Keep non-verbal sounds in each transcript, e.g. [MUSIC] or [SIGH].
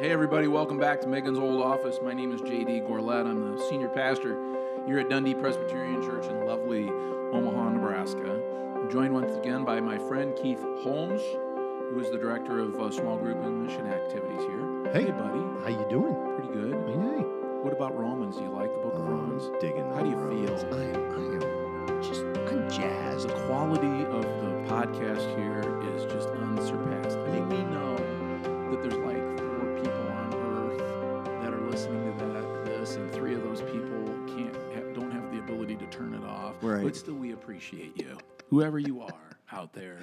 Hey, everybody, welcome back to Megan's Old Office. My name is JD Gorlett. I'm the senior pastor here at Dundee Presbyterian Church in lovely Omaha, Nebraska. I'm joined once again by my friend Keith Holmes, who is the director of uh, small group and mission activities here. Hey. buddy. How you doing? Pretty good. Hey. What about Romans? Do you like the book of Romans? digging. How do you Romans. feel? I am, I am just, I'm jazzed. The quality of the podcast here is just unsurpassed. I mean, we know appreciate you, whoever you are out there.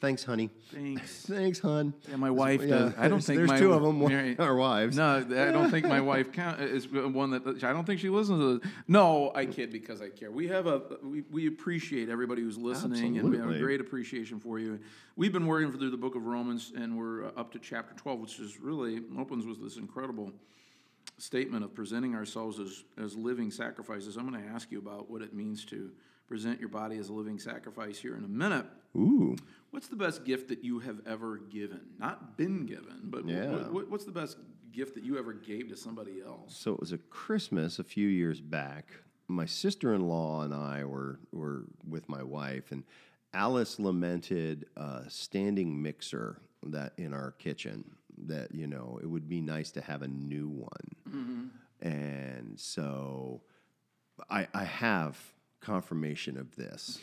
Thanks, honey. Thanks. Thanks, hon. Yeah, my wife Yeah, does. I don't think there's my two of them. one-. Our wives. No, I don't think my wife count is one that I don't think she listens to. This. No, I kid because I care. We have a we, we appreciate everybody who's listening, and we have a great appreciation for you. We've been working through the book of Romans, and we're up to chapter twelve, which is really opens with this incredible statement of presenting ourselves as as living sacrifices. I'm going to ask you about what it means to present your body as a living sacrifice here in a minute. Ooh. What's the best gift that you have ever given? Not been given, but Yeah. what, what, what's the best gift that you ever gave to somebody else? So it was a Christmas a few years back. My sister-in-law and I were were with my wife, and Alice lamented a standing mixer that in our kitchen that you know it would be nice to have a new one. Mm-hmm. And so I, I have confirmation of this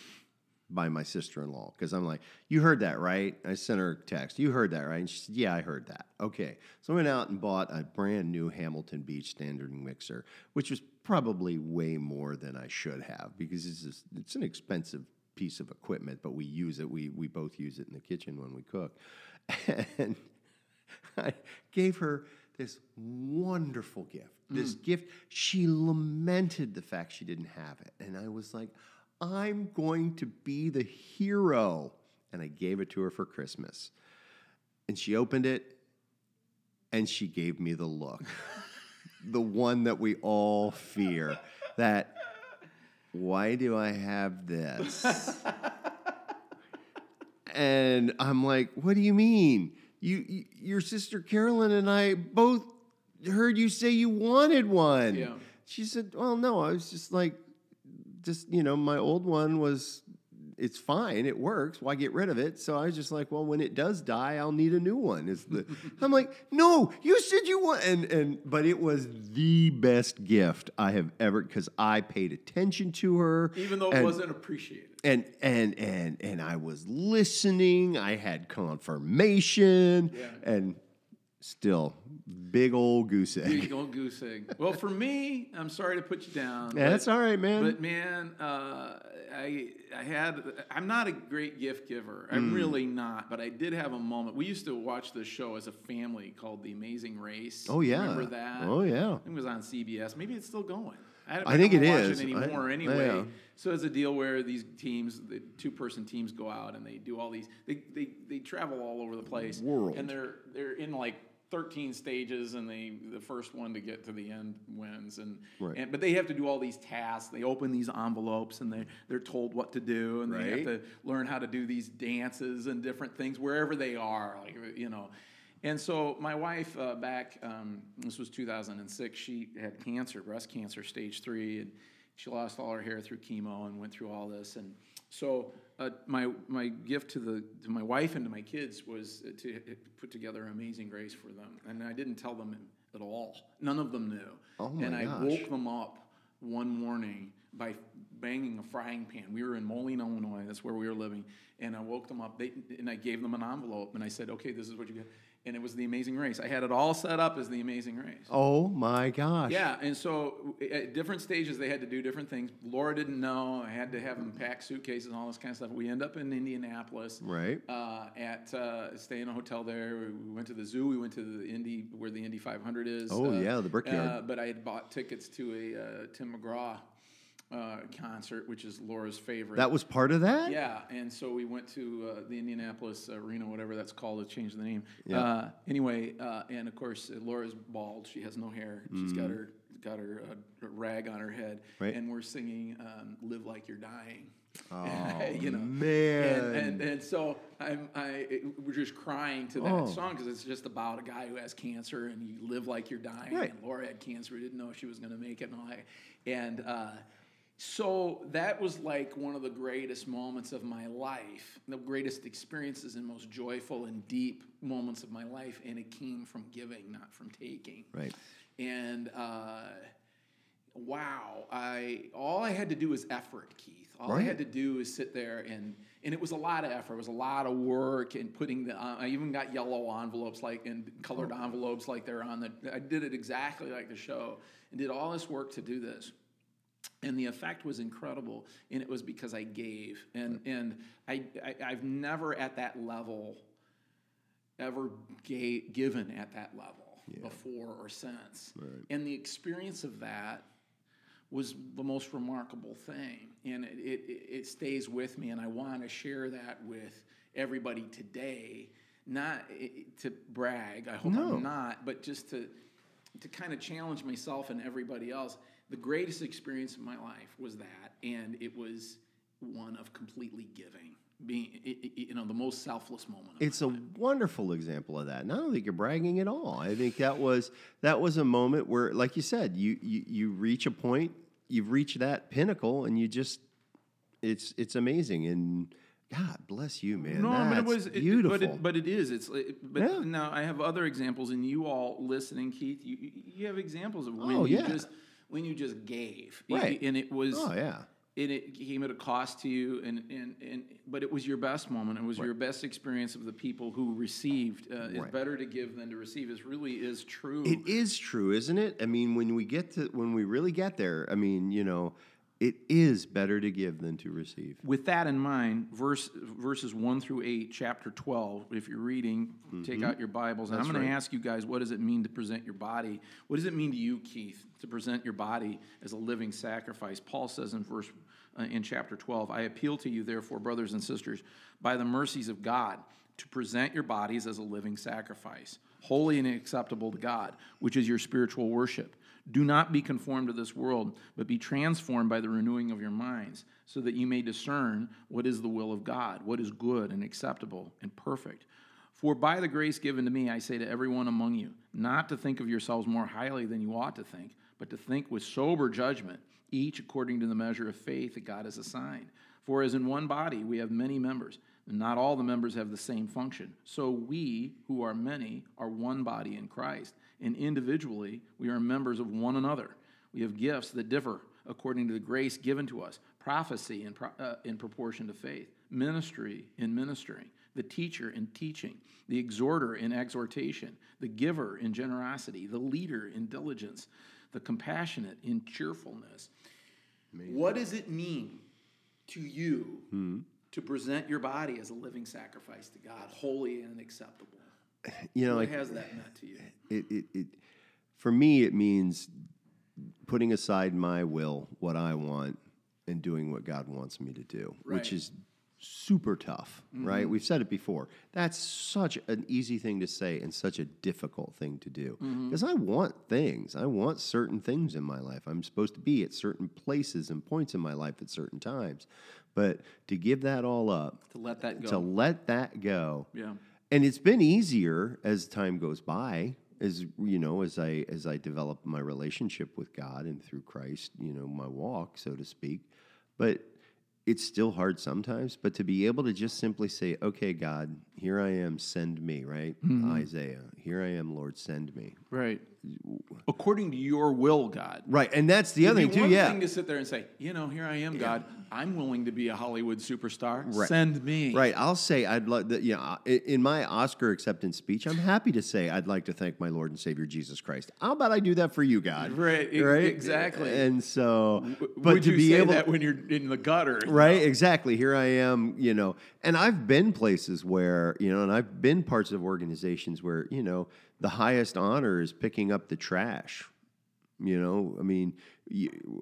by my sister-in-law because I'm like, you heard that, right? I sent her a text. You heard that, right? And she said, yeah, I heard that. Okay, so I went out and bought a brand new Hamilton Beach standard mixer, which was probably way more than I should have because it's just, it's an expensive piece of equipment, but we use it. We we both use it in the kitchen when we cook, [LAUGHS] and I gave her this wonderful gift. This mm. gift, she lamented the fact she didn't have it. And I was like, I'm going to be the hero. And I gave it to her for Christmas. And she opened it and she gave me the look. [LAUGHS] the one that we all fear that, why do I have this? [LAUGHS] and I'm like, "What do you mean? You, you, your sister Carolyn and I both heard you say you wanted one." Yeah. She said, "Well, no, I was just like, just you know, my old one was." It's fine. It works. Why get rid of it? So I was just like, well, when it does die, I'll need a new one. Is the [LAUGHS] I'm like, no, you said you want and and but it was the best gift I have ever because I paid attention to her, Even though it and- wasn't appreciated. and and and and I was listening. I had confirmation, Yeah. and still big old goose egg. Big old goose egg. Well, for me, I'm sorry to put you down. Yeah, that's all right, man. But man, uh, I I had I'm not a great gift giver. I'm really not. But I did have a moment. We used to watch this show as a family called The Amazing Race. oh yeah. remember that? Oh yeah. It was on CBS. Maybe it's still going. I, I think don't it watch is. it I- anymore anyway. yeah. So it's a deal where these teams, the two-person teams, go out and they do all these. They they, they travel all over the place. World. And they're they're in like 13 stages, and they the first one to get to the end wins. And, Right. and but they have to do all these tasks. They open these envelopes, and they they're told what to do, and they have to learn how to do these dances and different things wherever they are. Like you know. And so my wife, uh, back um, this was 2006. She had cancer, breast cancer, stage three, and she lost all her hair through chemo and went through all this. And so uh, my my gift to the to my wife and to my kids was to put together Amazing Race for them, and I didn't tell them at all. None of them knew. Oh my and I gosh. woke them up one morning by banging a frying pan. We were in Moline, Illinois. That's where we were living. And I woke them up. They, and I gave them an envelope. And I said, "Okay, this is what you get." And it was the Amazing Race. I had it all set up as the Amazing Race. Oh my gosh. Yeah, and so at different stages they had to do different things. Laura didn't know. I had to have them pack suitcases and all this kind of stuff. We end up in Indianapolis. Right. Uh, at uh, stay in a hotel there. We went to the zoo. We went to the Indy where the Indy 500 is. Oh, uh, yeah, the Brickyard. Uh, but I had bought tickets to a uh, Tim McGraw uh, concert, which is Laura's favorite. That was part of that. Yeah, and so we went to uh, the Indianapolis Arena, whatever that's called, to change the name. Yeah. Uh, anyway, uh, and of course, uh, Laura's bald; she has no hair. She's got her got her uh, rag on her head, Right. and we're singing um, "Live Like You're Dying." Oh, [LAUGHS] you know, man. and, and and so I'm I it- we're just crying to that Oh. song because it's just about a guy who has cancer and you live like you're dying. Right. And Laura had cancer, we didn't know if she was going to make it and all that. And uh, so that was like one of the greatest moments of my life, the greatest experiences and most joyful and deep moments of my life, and it came from giving, not from taking. Right. and uh, wow i all i had to do was effort keith. All i had to do is sit there and and it was a lot of effort. It was a lot of work and putting the uh, i even got yellow envelopes like and colored Oh. envelopes like they're on the i did it exactly like the show and did all this work to do this and the effect was incredible and it was because i gave and and i, I i've never at that level ever ga- given at that level before or since. And the experience of that was the most remarkable thing. And it, it, it stays with me, and I want to share that with everybody today. Not i- to brag, I hope No. I'm not, but just to, to kind of challenge myself and everybody else. The greatest experience of my life was that, and it was one of completely giving, being, you know, the most selfless moment. Of It's a wonderful example of that. And I don't think you're bragging at all. I think that was that was a moment where, like you said, you you, you reach a point, you've reached that pinnacle, and you just it's it's amazing. And God bless you, man. No, That's but it was it- beautiful. but it, but it is. It's it, but Yeah. now I have other examples, and you all listening, Keith, you you- have examples of when Oh, you yeah. just when you just gave, Right. And it was oh yeah. and it came at a cost to you, and and and but it was your best moment. It was your best experience of the people who received. Uh, It's better to give than to receive. It really is true. It is true, isn't it? I mean, when we get to when we really get there, I mean, you know, it is better to give than to receive. with that in mind, verse verses one through eight, chapter twelve. If you're reading, take out your Bibles, and I'm going right. to ask you guys, what does it mean to present your body? What does it mean to you, Keith, to present your body as a living sacrifice? Paul says in verse uh, in chapter twelve, I appeal to you, therefore, brothers and sisters, by the mercies of God, to present your bodies as a living sacrifice, holy and acceptable to God, which is your spiritual worship. Do not be conformed to this world, but be transformed by the renewing of your minds, so that you may discern what is the will of God, what is good and acceptable and perfect. For by the grace given to me, I say to everyone among you, not to think of yourselves more highly than you ought to think, but to think with sober judgment, each according to the measure of faith that God has assigned. For as in one body we have many members, and not all the members have the same function. So we, who are many, are one body in Christ, and individually we are members of one another. We have gifts that differ according to the grace given to us prophecy in, pro- uh, in proportion to faith, ministry in ministering, the teacher in teaching, the exhorter in exhortation, the giver in generosity, the leader in diligence, the compassionate in cheerfulness. What does it mean to you to present your body as a living sacrifice to God, holy and acceptable? [SIGHS] You know, What like has that meant to you? it, it, it for me it means putting aside my will what i want and doing what god wants me to do Right. which is super tough mm-hmm. right we've said it before that's such an easy thing to say and such a difficult thing to do mm-hmm. because i want things i want certain things in my life i'm supposed to be at certain places and points in my life at certain times but to give that all up To let that go. to let that go yeah. And it's been easier as time goes by as you know as i as i develop my relationship with god and through christ you know my walk so to speak but it's still hard sometimes but to be able to just simply say okay god here i am send me right mm-hmm. isaiah here i am lord send me Right. According to your will, God. right and that's the other It'd thing be too one yeah thing to sit there and say, you know, here I am, God. I'm willing to be a Hollywood superstar. Right. Send me. Right. I'll say I'd like that. You know, in my Oscar acceptance speech, I'm happy to say I'd like to thank my Lord and Savior Jesus Christ. How about I do that for you, God? Right, e- exactly. And so, but Would to you be say able, that when you're in the gutter? [LAUGHS] right? Exactly. Here I am. You know, and I've been places where you know, and I've been parts of organizations where you know the highest honor is picking up the trash. You know, I mean, you,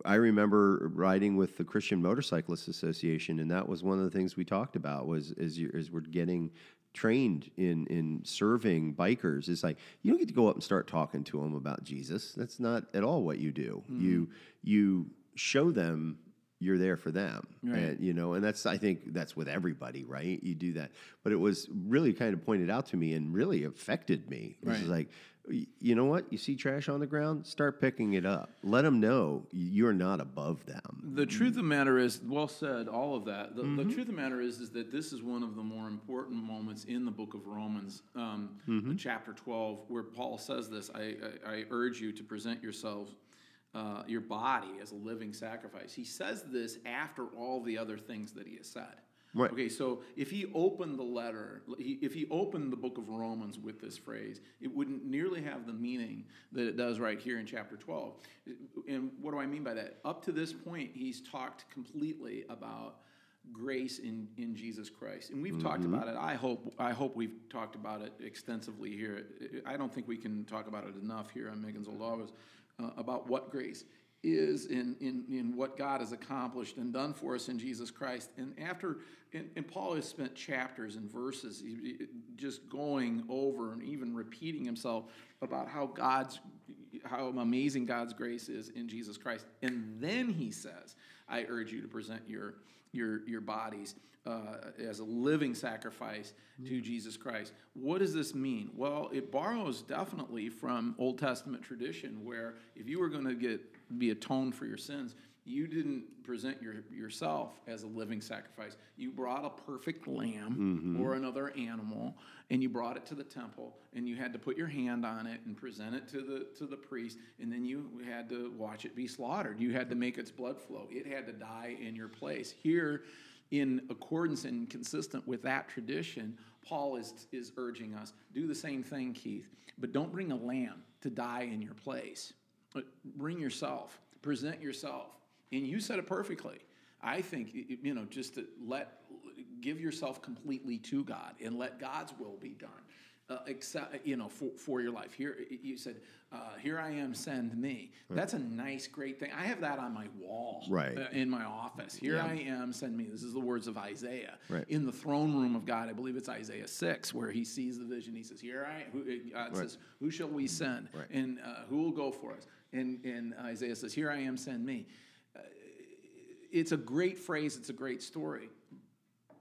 I remember riding with the Christian Motorcyclists Association, and that was one of the things we talked about was as you as we're getting trained in in serving bikers is like you don't get to go up and start talking to them about Jesus. That's not at all what you do. Mm-hmm. You you show them you're there for them. Right. And, you know, and that's, I think that's with everybody, right? You do that. But it was really kind of pointed out to me and really affected me. It was Right. like, you know what? You see trash on the ground, start picking it up. Let them know you're not above them. The truth of the matter is, well said, all of that. The, Mm-hmm. the truth of the matter is, is that this is one of the more important moments in the book of Romans, um, Mm-hmm. chapter 12, where Paul says this I, I, I urge you to present yourselves, uh, your body as a living sacrifice. He says this after all the other things that he has said. Right. Okay, so if he opened the letter, he- if he opened the book of Romans with this phrase, it wouldn't nearly have the meaning that it does right here in chapter 12. And what do I mean by that? Up to this point, he's talked completely about grace in, in Jesus Christ. And we've talked about it. I hope I hope we've talked about it extensively here. I don't think we can talk about it enough here on Megan's Old Office uh, about what grace is in, in, in what God has accomplished and done for us in Jesus Christ. And after, and, and Paul has spent chapters and verses just going over and even repeating himself about how God's, how amazing God's grace is in Jesus Christ. And then he says, I urge you to present your, your, your bodies uh, as a living sacrifice to Jesus Christ. What does this mean? Well, it borrows definitely from Old Testament tradition, where if you were going to get be atoned for your sins, you didn't present your, yourself as a living sacrifice. You brought a perfect lamb mm-hmm. or another animal, and you brought it to the temple, and you had to put your hand on it and present it to the to the priest, and then you had to watch it be slaughtered. You had to make its blood flow. It had to die in your place. Here, in accordance and consistent with that tradition, Paul is is urging us do the same thing, Keith, but don't bring a lamb to die in your place. But bring yourself, present yourself. And you said it perfectly. I think, you know, just to let, give yourself completely to God and let God's will be done. Uh, except, you know, for, for your life. Here, you said, uh, "Here I am, send me." That's a nice, great thing. I have that on my wall, Right. uh, in my office. Here I am, send me. This is the words of Isaiah. Right. In the throne room of God, I believe it's Isaiah six, where he sees the vision. He says, "Here I." Who, God says, "Who shall we send? Right. And uh, who will go for us?" And and Isaiah says, "Here I am, send me." It's a great phrase. It's a great story.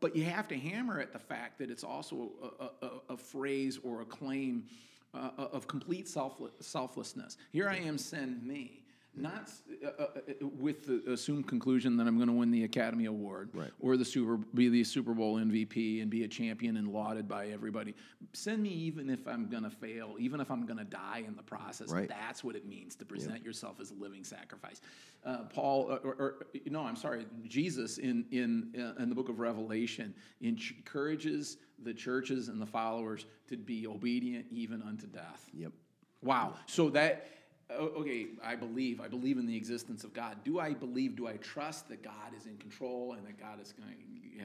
But you have to hammer at the fact that it's also a, a, a, a phrase or a claim uh, of complete selfless, selflessness. Here I am, send me. Not uh, uh, uh, with the assumed conclusion that I'm going to win the Academy Award Right. or the Super, be the Super Bowl MVP and be a champion and lauded by everybody. Send me even if I'm going to fail, even if I'm going to die in the process. Right. That's what it means to present yourself as a living sacrifice. Uh, Paul, uh, or, or no, I'm sorry, Jesus in in uh, in the book of Revelation encourages the churches and the followers to be obedient even unto death. Yep. Wow. So that Oh, okay, I believe. I believe in the existence of God. Do I believe? Do I trust that God is in control and that God is going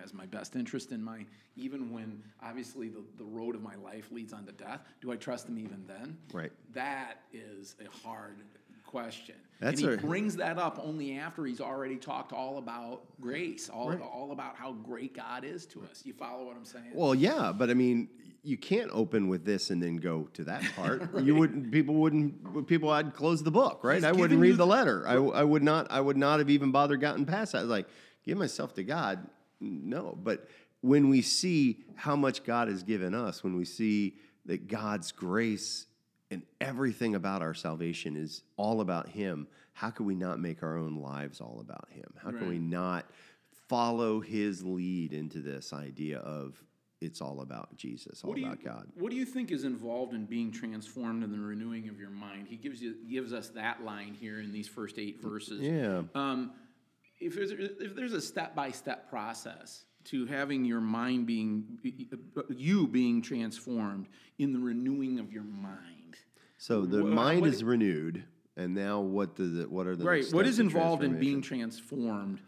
has my best interest in mind, even when obviously the, the road of my life leads on to death? Do I trust Him even then? Right. That is a hard question. That's and he a- brings that up only after he's already talked all about grace, all, all about how great God is to us. You follow what I'm saying? Well, yeah, but I mean, you can't open with this and then go to that [LAUGHS] part. You wouldn't. People wouldn't. People, I'd close the book, right? He's I wouldn't read the letter. I, I would not. I would not have even bothered gotten past that. Like, give myself to God. No, but when we see how much God has given us, when we see that God's grace and everything about our salvation is all about Him, how can we not make our own lives all about Him? How can we not follow His lead into this idea of it's all about Jesus, all What you, about God? what do you think is involved in being transformed in the renewing of your mind? He gives you gives us that line here in these first eight verses. Yeah. Um, if there's if there's a step by step process to having your mind being you being transformed in the renewing of your mind, So the Wha- mind what- is renewed, and now what does it? What are the right? What is involved in being transformed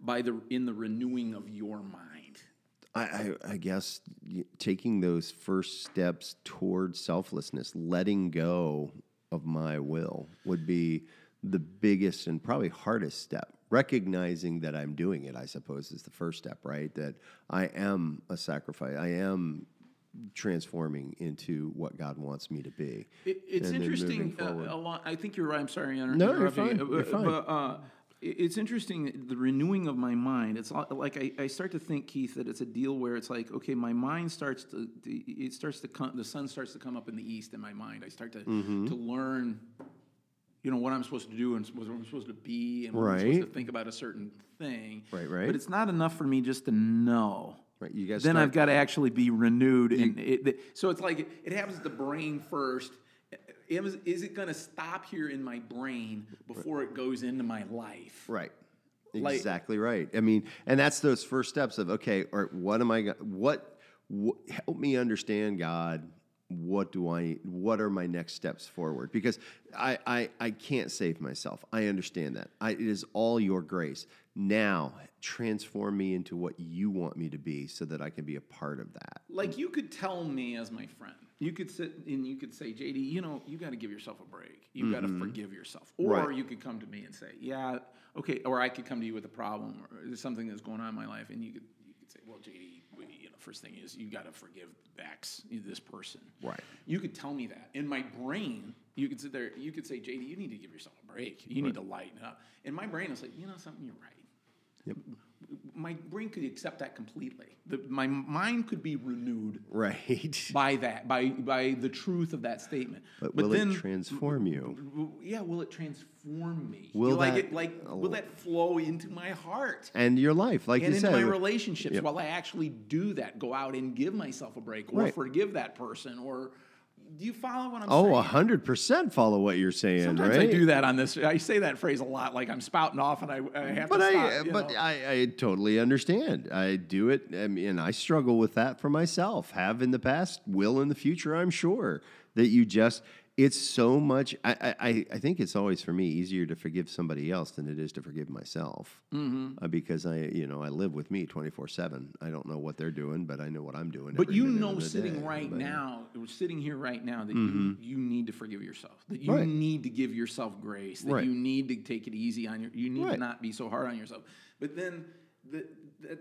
by the in the renewing of your mind? I, I, I guess taking those first steps towards selflessness, letting go of my will, would be the biggest and probably hardest step. Recognizing that I'm doing it, I suppose, is the first step, right? That I am a sacrifice. I am transforming into what God wants me to be. It, it's and then moving interesting. Uh, a lot. I think you're right. I'm sorry. I No, you're interrupted you, fine. You're uh, fine. But uh, it's interesting the renewing of my mind. It's like I, I start to think, Keith, that it's a deal where it's like, okay, my mind starts to it starts to come. The sun starts to come up in the east in my mind. I start to Mm-hmm. to learn. You know what I'm supposed to do and what I'm supposed to be, and what I'm supposed to think about a certain thing. Right, right. But it's not enough for me just to know. Right, you guys. then I've got to actually be renewed, and it, it- so it's like it happens at the brain first. Is, is it going to stop here in my brain before it goes into my life? Right. Like- Exactly right. I mean, and that's those first steps of okay, or what am I? What, what help me understand God? What do I? What are my next steps forward? Because I I, I can't save myself. I understand that. I, it is all your grace. Now transform me into what you want me to be, so that I can be a part of that. Like you could tell me as my friend, you could sit and you could say, JD, you know, you got to give yourself a break. You got to forgive yourself. Or Mm-hmm. Right. you could come to me and say, yeah, okay. Or I could come to you with a problem or there's something that's going on in my life, and you could you could say, well, JD, we, you know, first thing is you got to forgive X, this person. Right. You could tell me that. In my brain, you could sit there, you could say, JD, you need to give yourself a break. You need to lighten up. In my brain, it's like, you know something, you're right. Yep. My brain could accept that completely. The, my mind could be renewed Right. [LAUGHS] by that, by by the truth of that statement. But will it transform you? yeah, will it transform me? Will like that- it like will that flow into my heart? And your life, like and you into said, my relationships, Yep. while I actually do that, go out and give myself a break, or Right. forgive that person, or do you follow what I'm Oh, saying? a hundred percent follow what you're saying, Sometimes right? I do that on this. I say that phrase a lot, like I'm spouting off, and I, I have But to I, stop. Uh, you but know. I, I totally understand. I do it, I mean, and I struggle with that for myself. Have in the past, will in the future. I'm sure that you just. It's so much. I, I, I think it's always for me easier to forgive somebody else than it is to forgive myself, mm-hmm. uh, because I, you know, I live with me 24 seven. I don't know what they're doing, but I know what I'm doing. But you know, sitting day. right But- now, sitting here right now, that you, you need to forgive yourself. That you Right. need to give yourself grace. That Right. you need to take it easy on your. You need to not be so hard on yourself. But then, the, th-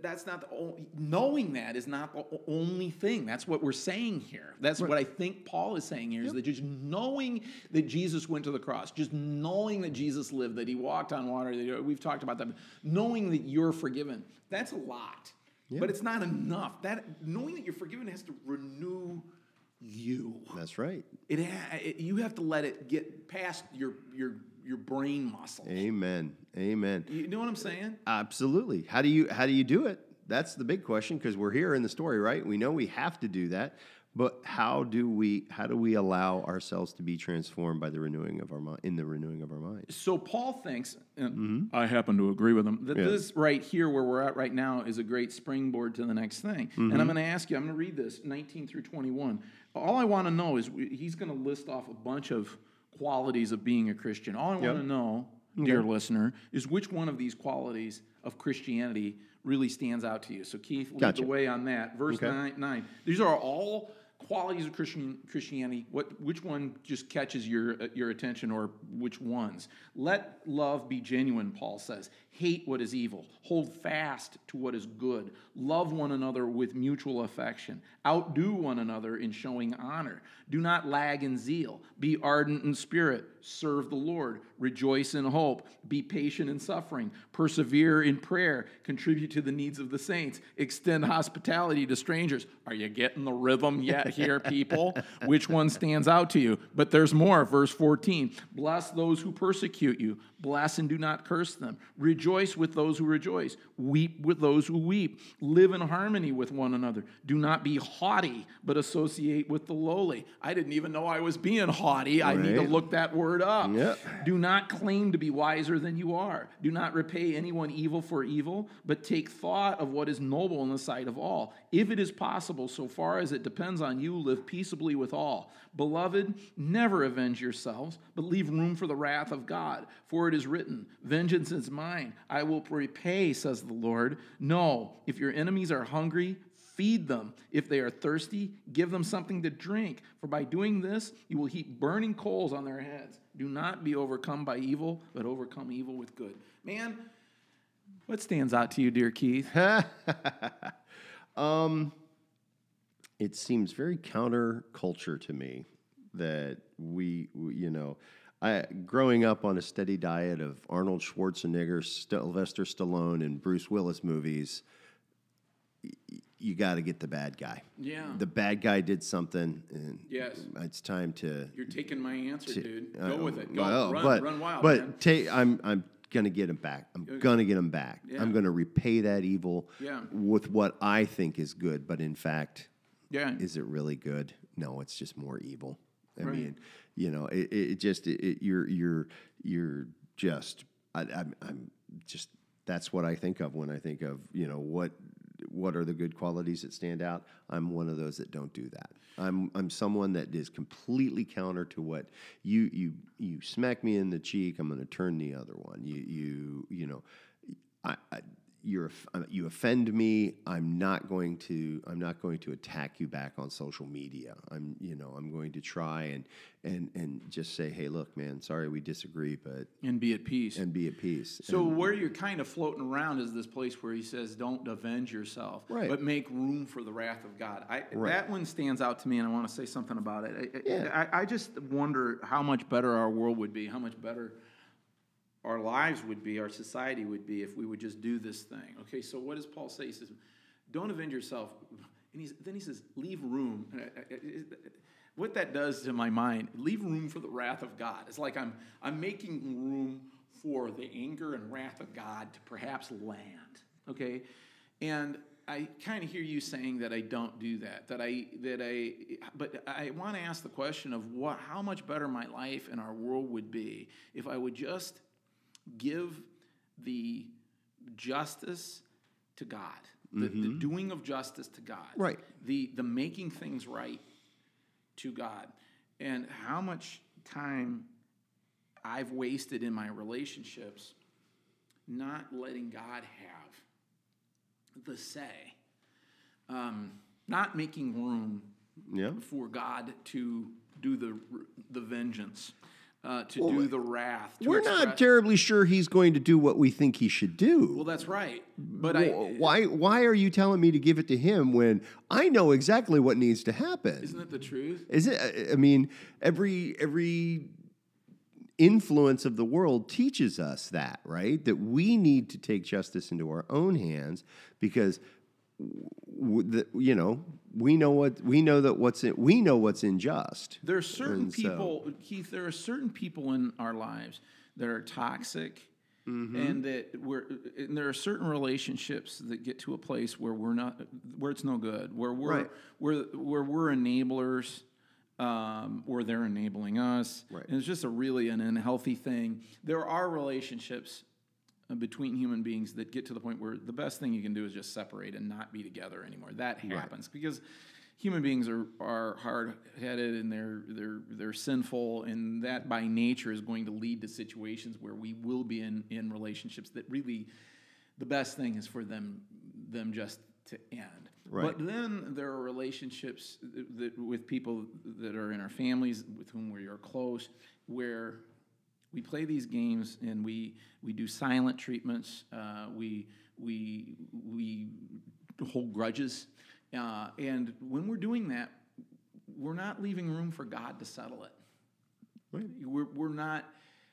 that's not the only. Knowing that is not the only thing. That's what we're saying here. That's what I think Paul is saying here. Is that just knowing that Jesus went to the cross, just knowing that Jesus lived, that He walked on water. That we've talked about that. Knowing that you're forgiven. That's a lot. But it's not enough. That knowing that you're forgiven has to renew you. That's right. It, it you have to let it get past your your your brain muscle. Amen. Amen. You know what I'm saying? Absolutely. How do you how do you do it? That's the big question because we're here in the story, right? We know we have to do that, but how do we how do we allow ourselves to be transformed by the renewing of our mind in the renewing of our mind? So Paul thinks, and I happen to agree with him, that Mm-hmm. Yeah. this right here where we're at right now is a great springboard to the next thing. And Mm-hmm. I'm going to ask you, I'm going to read this 19 through 21. All I want to know is he's going to list off a bunch of qualities of being a Christian. All I want to know, dear listener, is which one of these qualities of Christianity really stands out to you. So Keith, lead Gotcha. the way on that. Verse Okay. nine, nine. These are all qualities of Christian Christianity. What which one just catches your uh, your attention, or which ones? Let love be genuine. Paul says, hate what is evil, hold fast to what is good, love one another with mutual affection, outdo one another in showing honor. Do not lag in zeal. Be ardent in spirit. Serve the Lord. Rejoice in hope. Be patient in suffering. Persevere in prayer. Contribute to the needs of the saints. Extend hospitality to strangers. Are you getting the rhythm yet here, [LAUGHS] people? Which one stands out to you? But there's more. Verse 14 Bless those who persecute you. Bless and do not curse them. Rejoice with those who rejoice. Weep with those who weep. Live in harmony with one another. Do not be haughty, but associate with the lowly. I didn't even know I was being haughty. I need to look that word up. Yep. Do not claim to be wiser than you are. Do not repay anyone evil for evil, but take thought of what is noble in the sight of all. If it is possible, so far as it depends on you, live peaceably with all. Beloved, never avenge yourselves, but leave room for the wrath of God. For it is written, Vengeance is mine, I will repay, says the Lord. No, if your enemies are hungry, Feed them. If they are thirsty, give them something to drink. For by doing this, you will heap burning coals on their heads. Do not be overcome by evil, but overcome evil with good. Man, what stands out to you, dear Keith? [LAUGHS] Um, it seems very counterculture to me that we, we you know, I growing up on a steady diet of Arnold Schwarzenegger, Sylvester Stallone, and Bruce Willis movies. y- You got to get the bad guy. Yeah. The bad guy did something, and Yes. it's time to You're taking my answer, dude. Go uh, with it. Go. well, run, but, run wild, But take, I'm I'm gonna get him back. I'm gonna get him back. Yeah. I'm gonna repay that evil Yeah. with what I think is good. But in fact, Yeah. is it really good? No, it's just more evil. I Right. mean, you know, it, it it just it, it, you're you're you're just I, I'm I'm just that's what I think of when I think of you know what what are the good qualities that stand out. I'm one of those that don't do that. I'm I'm someone that is completely counter to what you you you smack me in the cheek. I'm going to turn the other one. You you you know. I, I, you're uh, you offend me. I'm not going to I'm not going to attack you back on social media. I'm you know I'm going to try and and and just say, hey, look, man, sorry we disagree, but and be at peace. and be at peace. So where you're kind of floating around is this place where he says, "Don't avenge yourself, Right. but make room for the wrath of God." I, Right. That one stands out to me, and I want to say something about it. I, Yeah. I, I just wonder how much better our world would be, how much better our lives would be, our society would be if we would just do this thing. Okay, so what does Paul say? He says, "Don't avenge yourself," and then he says, "Leave room." I- I- I- what that does to my mind, leave room for the wrath of God. It's like I'm I'm making room for the anger and wrath of God to perhaps land. Okay, and I kind of hear you saying that I don't do that. That I that I, but I want to ask the question of what, how much better my life and our world would be if I would just give the justice to God, the, the doing of justice to God, Right. The the making things right to God, and how much time I've wasted in my relationships not letting God have the say, um, not making room yeah, for God to do the the vengeance, uh, to do the wrath. We're not terribly sure he's going to do what we think he should do. Well, that's right. But I why why are you telling me to give it to him when I know exactly what needs to happen? isn't it the truth? Is it? I- mean, every every influence of the world teaches us that, right? That we need to take justice into our own hands because, you know, we know what we know that what's in, we know what's unjust. There are certain And so- people, Keith. There are certain people in our lives that are toxic, Mm-hmm. and that we're. And there are certain relationships that get to a place where we're not, where it's no good, where we're, Right. where where we're enablers, um, or they're enabling us, Right. and it's just a really an unhealthy thing. There are relationships between human beings that get to the point where the best thing you can do is just separate and not be together anymore. That happens because human beings are, are hard headed and they're they're they're sinful and that by nature is going to lead to situations where we will be in, in relationships that really the best thing is for them them just to end. Right. But then there are relationships that, that, with people that are in our families with whom we are close where we play these games and we we do silent treatments. Uh, we we we hold grudges, uh, and when we're doing that, we're not leaving room for God to settle it. Right. We're, we're not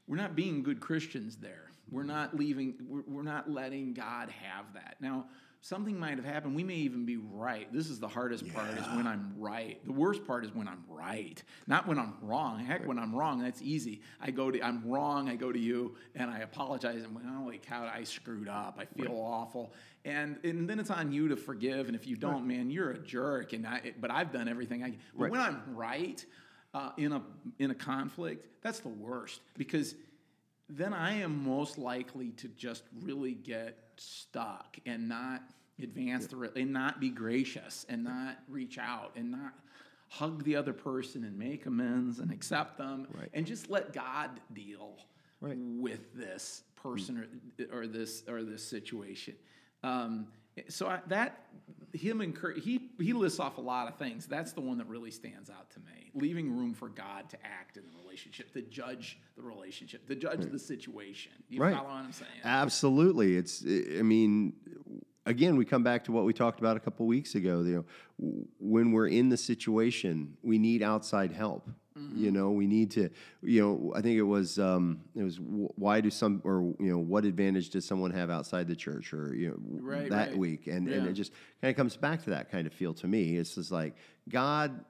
we're not being good Christians there. We're not leaving. We're, we're not letting God have that. Now, something might have happened. We may even be right. This is the hardest part is when I'm right. The worst part is when I'm right, not when I'm wrong. Heck, when I'm wrong, that's easy. I go to I'm wrong. I go to you and I apologize. And holy cow, I screwed up. I feel awful. And and then it's on you to forgive. And if you don't, man, you're a jerk. And I but I've done everything I. But Right. when I'm right uh, in a in a conflict, that's the worst because then I am most likely to just really get stuck and not advance the re- and not be gracious and not reach out and not hug the other person and make amends and accept them Right. and just let God deal Right. with this person or, or this or this situation. Um, so I, that him encourage he he lists off a lot of things. That's the one that really stands out to me. Leaving room for God to act in the relationship, to judge the relationship, to judge the situation. You Right. follow what I'm saying? Absolutely. It's, I I mean, again, we come back to what we talked about a couple weeks ago. You know, when we're in the situation, we need outside help. You know, we need to. You know, I think it was um, it was why do some or you know what advantage does someone have outside the church or you know Right, that right. week and and it just kind of comes back to that kind of feel to me. It's just like God,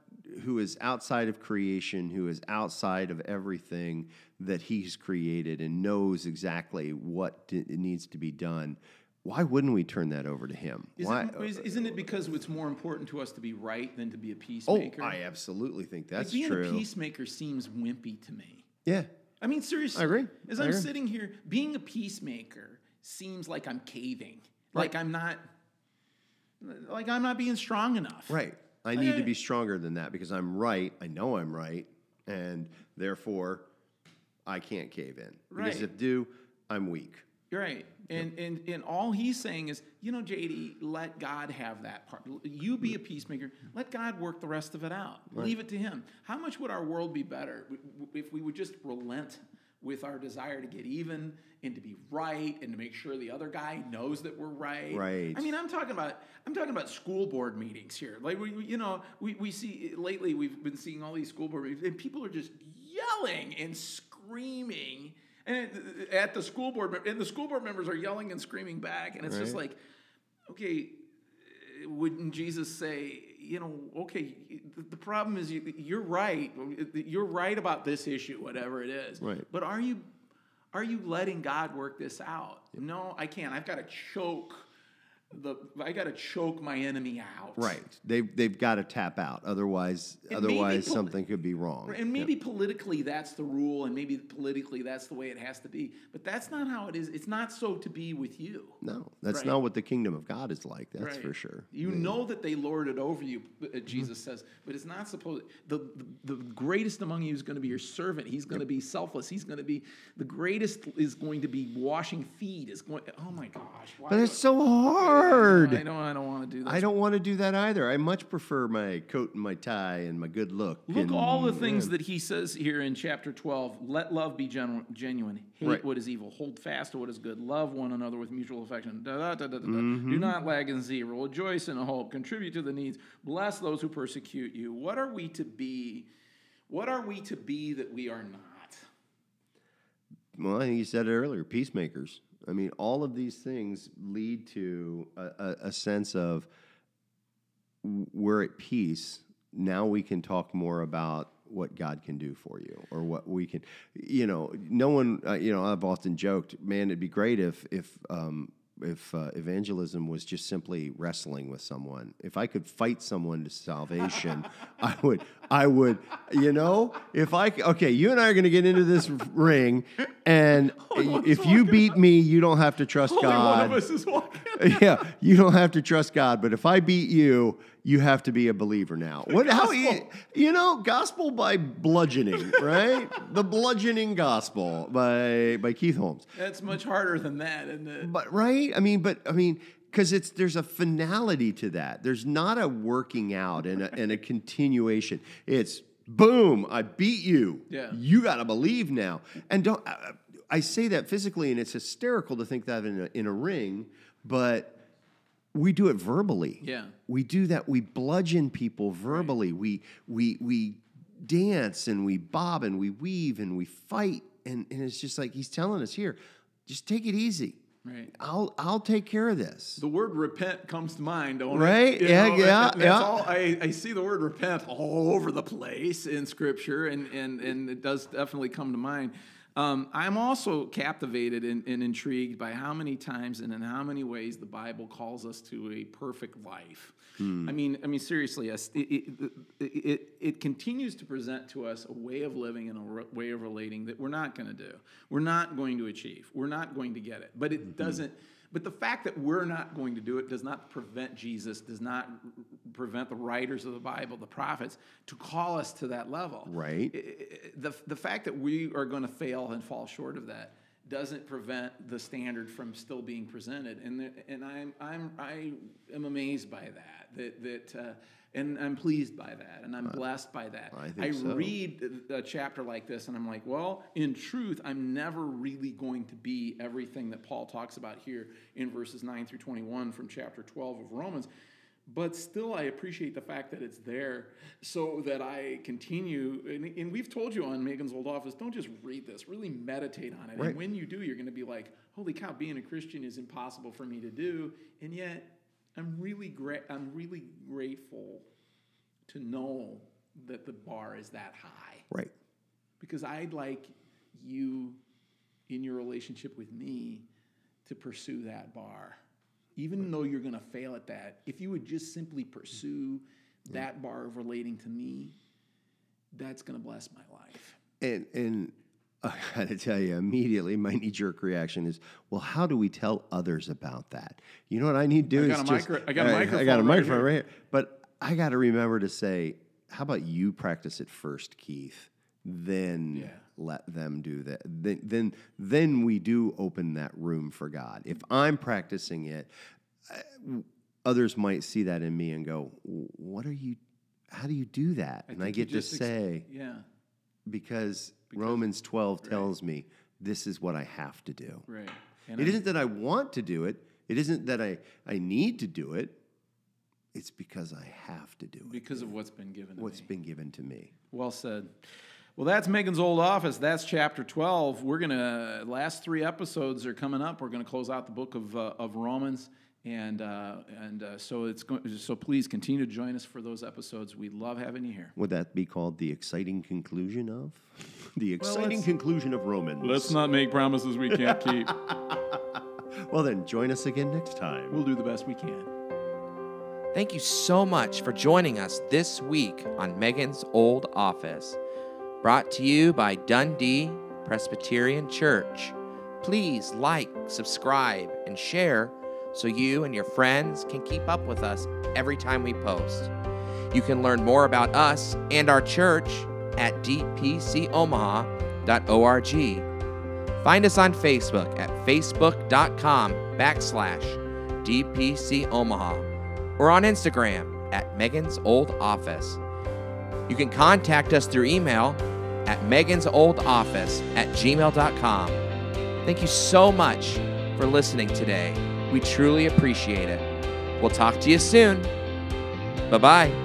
who is outside of creation, who is outside of everything that He's created and knows exactly what d- needs to be done. Why wouldn't we turn that over to Him? Is Why? isn't it because it's more important to us to be right than to be a peacemaker? oh, peacemaker? I absolutely think like that's being true. a peacemaker seems wimpy to me. yeah, I mean, seriously. I agree. As I I'm agree. sitting here, being a peacemaker seems like I'm caving. Like I'm not. Like I'm not being strong enough. right. I need to be stronger than that because I'm right. I know I'm right, and therefore, I can't cave in. Right. Because if do, I'm weak. Right. And, and and all he's saying is, you know, JD, let God have that part. You be a peacemaker. Let God work the rest of it out. Leave it to him. How much would our world be better if we would just relent with our desire to get even and to be right and to make sure the other guy knows that we're right. Right. I mean, I'm talking about I'm talking about school board meetings here. Like we, we- you know, we, we see lately we've been seeing all these school board meetings and people are just yelling and screaming and at the school board and the school board members are yelling and screaming back and it's just like okay wouldn't jesus say you know okay the, problem is you, you're right you're right about this issue whatever it is. Right. but are you are you letting god work this out? No i can't. I've got to choke the i got to choke my enemy out Right. They've they've got to tap out. Otherwise, And otherwise poli- something could be wrong. And maybe politically that's the rule, and maybe politically that's the way it has to be. But that's not how it is. It's not so to be with you. No, that's Right. not what the kingdom of God is like. That's Right. for sure. You know that they lord it over you, uh, Jesus says, but it's not supposed. The, the the greatest among you is going to be your servant. He's going to be selfless. He's going to be the greatest. Is going to be washing feet. Is going. Oh my gosh! Why But it's so hard. Know. I don't want to do that. I don't want to do that either. I much prefer my coat and my tie and my good look. Look and, all the things that he says here in chapter 12. Let love be genu- genuine. Hate Right. what is evil. Hold fast to what is good. Love one another with mutual affection. Da, da, da, da, da, da. Mm-hmm. Do not lag in zeal. Rejoice in hope. Contribute to the needs. Bless those who persecute you. What are we to be? What are we to be that we are not? Well, I think you said it earlier. Peacemakers. I mean, all of these things lead to a, a, a sense of we're at peace. Now we can talk more about what God can do for you, or what we can. You know, no one. Uh, you know, I've often joked, man, it'd be great if if um, if uh, evangelism was just simply wrestling with someone. If I could fight someone to salvation, [LAUGHS] I would. I would. You know, if I okay, you and I are going to get into this ring, and [LAUGHS] if you beat me, you don't have to trust Only God one of us is walking. [LAUGHS] yeah, you don't have to trust God, but if I beat you, you have to be a believer now. What? How? You, you know, gospel by bludgeoning, [LAUGHS] right? the bludgeoning gospel by by Keith Holmes. That's much harder than that, isn't it? But right? I mean, but I mean, because it's there's a finality to that. There's not a working out and a, and a continuation. It's boom, I beat you. Yeah. you got to believe now. And don't I, I say that physically, and it's hysterical to think that in a, in a ring, but we do it verbally. Yeah. we do that. We bludgeon people verbally. We we we dance and we bob and we weave and we fight, and and it's just like he's telling us here, just take it easy. Right. I'll I'll take care of this. The word repent comes to mind, don't Right? it? Yeah, know, yeah, and yeah. all- I, I see the word repent all over the place in Scripture, and, and, and it does definitely come to mind. Um, I'm also captivated and, and intrigued by how many times and in how many ways the Bible calls us to a perfect life. Hmm. I mean, I mean, seriously, it, it, it, it continues to present to us a way of living and a re- way of relating that we're not going to do. We're not going to achieve. We're not going to get it. But it Mm-hmm. doesn't. But the fact that we're not going to do it does not prevent Jesus, does not prevent the writers of the Bible, the prophets, to call us to that level. Right. The, the fact that we are going to fail and fall short of that doesn't prevent the standard from still being presented. And, the, and I'm, I'm, I am amazed by that, that, that uh, and I'm pleased by that, and I'm blessed by that. I think so. read a chapter like this and I'm like, well, in truth, I'm never really going to be everything that Paul talks about here in verses 9 through 21 from chapter 12 of Romans. But still I appreciate the fact that it's there so that I continue. And, and we've told you on Megan's Old Office, don't just read this, really meditate on it. Right. And when you do, you're going to be like, holy cow, being a Christian is impossible for me to do. And yet, I'm really great. I'm really grateful to know that the bar is that high Right. because I'd like you in your relationship with me to pursue that bar. Even though you're going to fail at that, if you would just simply pursue mm-hmm. that bar of relating to me, that's going to bless my life. And and [LAUGHS] I got to tell you, immediately my knee jerk reaction is, well, how do we tell others about that? You know what I need to do I is got a just, micro- I got a I got a microphone right microphone here. right here. But I got to remember to say, how about you practice it first, Keith? Then Yeah. Let them do that. Then, then, then we do open that room for God. If I'm practicing it, uh, others might see that in me and go, "What are you? How do you do that?" and I get to just ex- say, Yeah, because, Romans 12 tells me this is what I have to do. right. And It I'm- isn't that I want to do it, it isn't that I, I need to do it. It's because I have to do it. because of what's been given to What's me. been given to me. Well said. Well, that's Megan's old office. That's chapter 12. We're going to, last three episodes are coming up. We're going to close out the book of, uh, of Romans. And, uh, and uh, so it's going, so please continue to join us for those episodes. We love having you here. Would that be called the exciting conclusion of? [LAUGHS] The exciting let's- conclusion of Romans. Let's not make promises we can't keep. [LAUGHS] [LAUGHS] Well, then join us again next time. we'll do the best we can. Thank you so much for joining us this week on Megan's Old Office. Brought to you by Dundee Presbyterian Church. Please like, subscribe, and share so you and your friends can keep up with us every time we post. You can learn more about us and our church at dpcomaha.org. Find us on Facebook at facebook.com backslash dpcomaha or on Instagram at Megan's Old Office. You can contact us through email at Megan's Old Office at gmail.com. Thank you so much for listening today. We truly appreciate it. We'll talk to you soon. Bye bye.